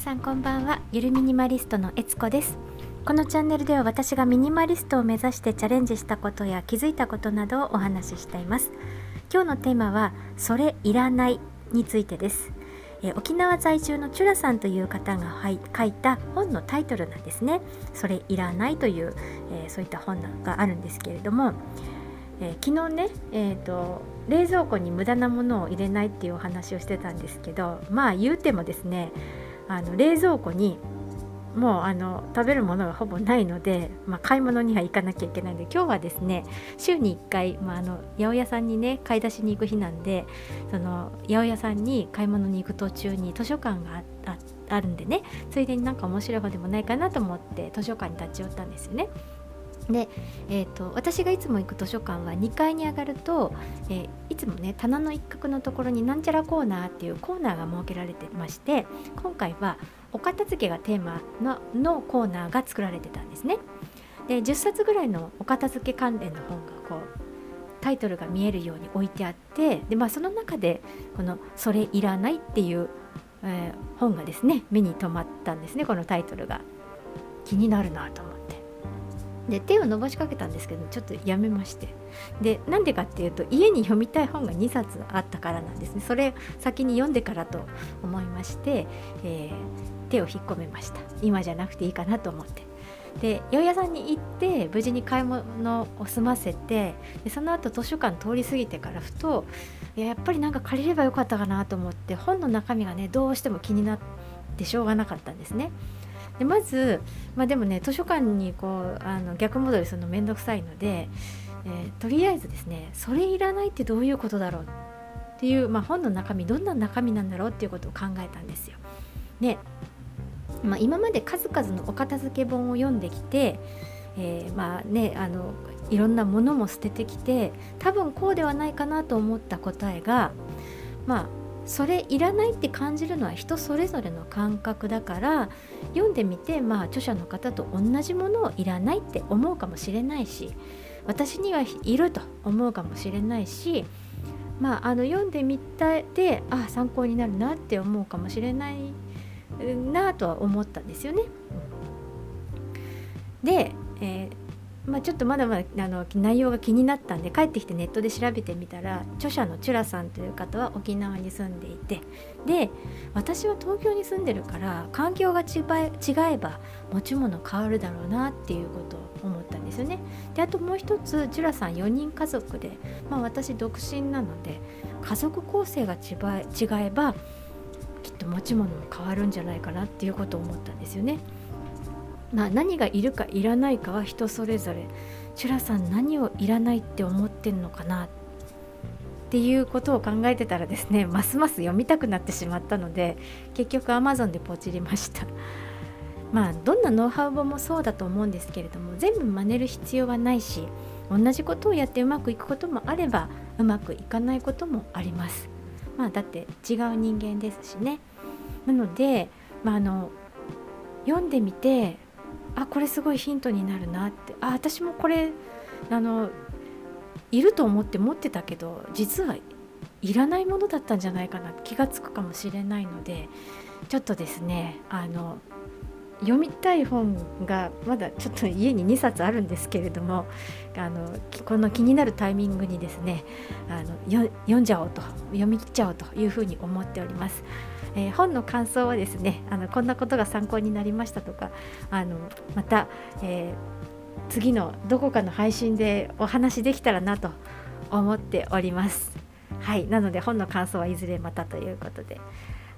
さんこんばんは。ゆるミニマリストのえつこです。このチャンネルでは私がミニマリストを目指してチャレンジしたことや気づいたことなどをお話ししています。今日のテーマはそれいらないについてです。え沖縄在住のチュラさんという方が、はい、書いた本のタイトルなんですね。それいらないという、えー、そういった本があるんですけれども、えー、昨日ね、えーと冷蔵庫に無駄なものを入れないっていうお話をしてたんですけどまあ言うてもですねあの冷蔵庫にもうあの食べるものがほぼないので、まあ、買い物には行かなきゃいけないので今日はですね週に1回、まあ、あの八百屋さんにね買い出しに行く日なんでその八百屋さんに買い物に行く途中に図書館があるんでねついでになんか面白い本でもないかなと思って図書館に立ち寄ったんですよね。で、えーと、私がいつも行く図書館は2階に上がると、えー、いつもね棚の一角のところになんちゃらコーナーっていうコーナーが設けられてまして今回はお片付けがテーマののコーナーが作られてたんですね。で10冊ぐらいのお片付け関連の本がこうタイトルが見えるように置いてあってで、まあ、その中でこの「それいらない」っていう、えー、本がですね目に留まったんですねこのタイトルが。気になるなと思で手を伸ばしかけたんですけどちょっとやめまして。でなんでかっていうと家に読みたい本が2冊あったからなんですね。それ先に読んでからと思いまして、えー、手を引っ込めました。今じゃなくていいかなと思って。で八百屋さんに行って無事に買い物を済ませてでその後図書館通り過ぎてからふといややっぱりなんか借りればよかったかなと思って本の中身がねどうしても気になってしょうがなかったんですね。でまず、まあ、でもね図書館にこうあの逆戻りするの面倒くさいので、えー、とりあえずですねそれいらないってどういうことだろうっていう、まあ、本の中身どんな中身なんだろうっていうことを考えたんですよ。で、まあ、今まで数々のお片付け本を読んできて、えー、まあねあのいろんなものも捨ててきて多分こうではないかなと思った答えがまあそれいらないって感じるのは人それぞれの感覚だから読んでみてまあ著者の方と同じものをいらないって思うかもしれないし私にはいると思うかもしれないしまああの読んでみたであ参考になるなって思うかもしれないなとは思ったんですよね。で、まあ、ちょっとまだまだあの内容が気になったんで帰ってきてネットで調べてみたら著者のチュラさんという方は沖縄に住んでいてで私は東京に住んでるから環境が違えば持ち物変わるだろうなっていうことを思ったんですよね。であともう一つチュラさん4人家族で、まあ、私独身なので家族構成が違えばきっと持ち物も変わるんじゃないかなっていうことを思ったんですよね。まあ、何がいるかいらないかは人それぞれ。チュラさん何をいらないって思ってんのかな？っていうことを考えてたらですねますます読みたくなってしまったので結局 Amazon でポチりました。まあどんなノウハウ本もそうだと思うんですけれども全部真似る必要はないし同じことをやってうまくいくこともあればうまくいかないこともあります。まあだって違う人間ですしね。なので、まあ、あの読んでみてあこれすごいヒントになるなって。あ私もこれあのいると思って持ってたけど実はいらないものだったんじゃないかな気が付くかもしれないのでちょっとですねあの読みたい本がまだちょっと家に2冊あるんですけれどもあのこの気になるタイミングにですねあの読んじゃおうと読み切っちゃおうというふうに思っております。えー、本の感想はですねあのこんなことが参考になりましたとかあのまた、えー、次のどこかの配信でお話できたらなと思っております。はいなので本の感想はいずれまたということで。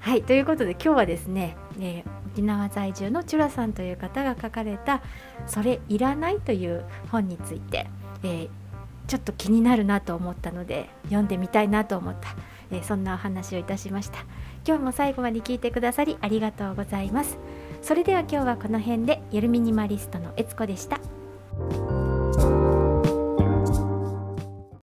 はいということで今日はですね、えー、沖縄在住のチュラさんという方が書かれた「それいらない」という本について、えー、ちょっと気になるなと思ったので読んでみたいなと思った、えー、そんなお話をいたしました。今日も最後まで聞いてくださりありがとうございます。それでは今日はこの辺でゆるミニマリストのえつこでした。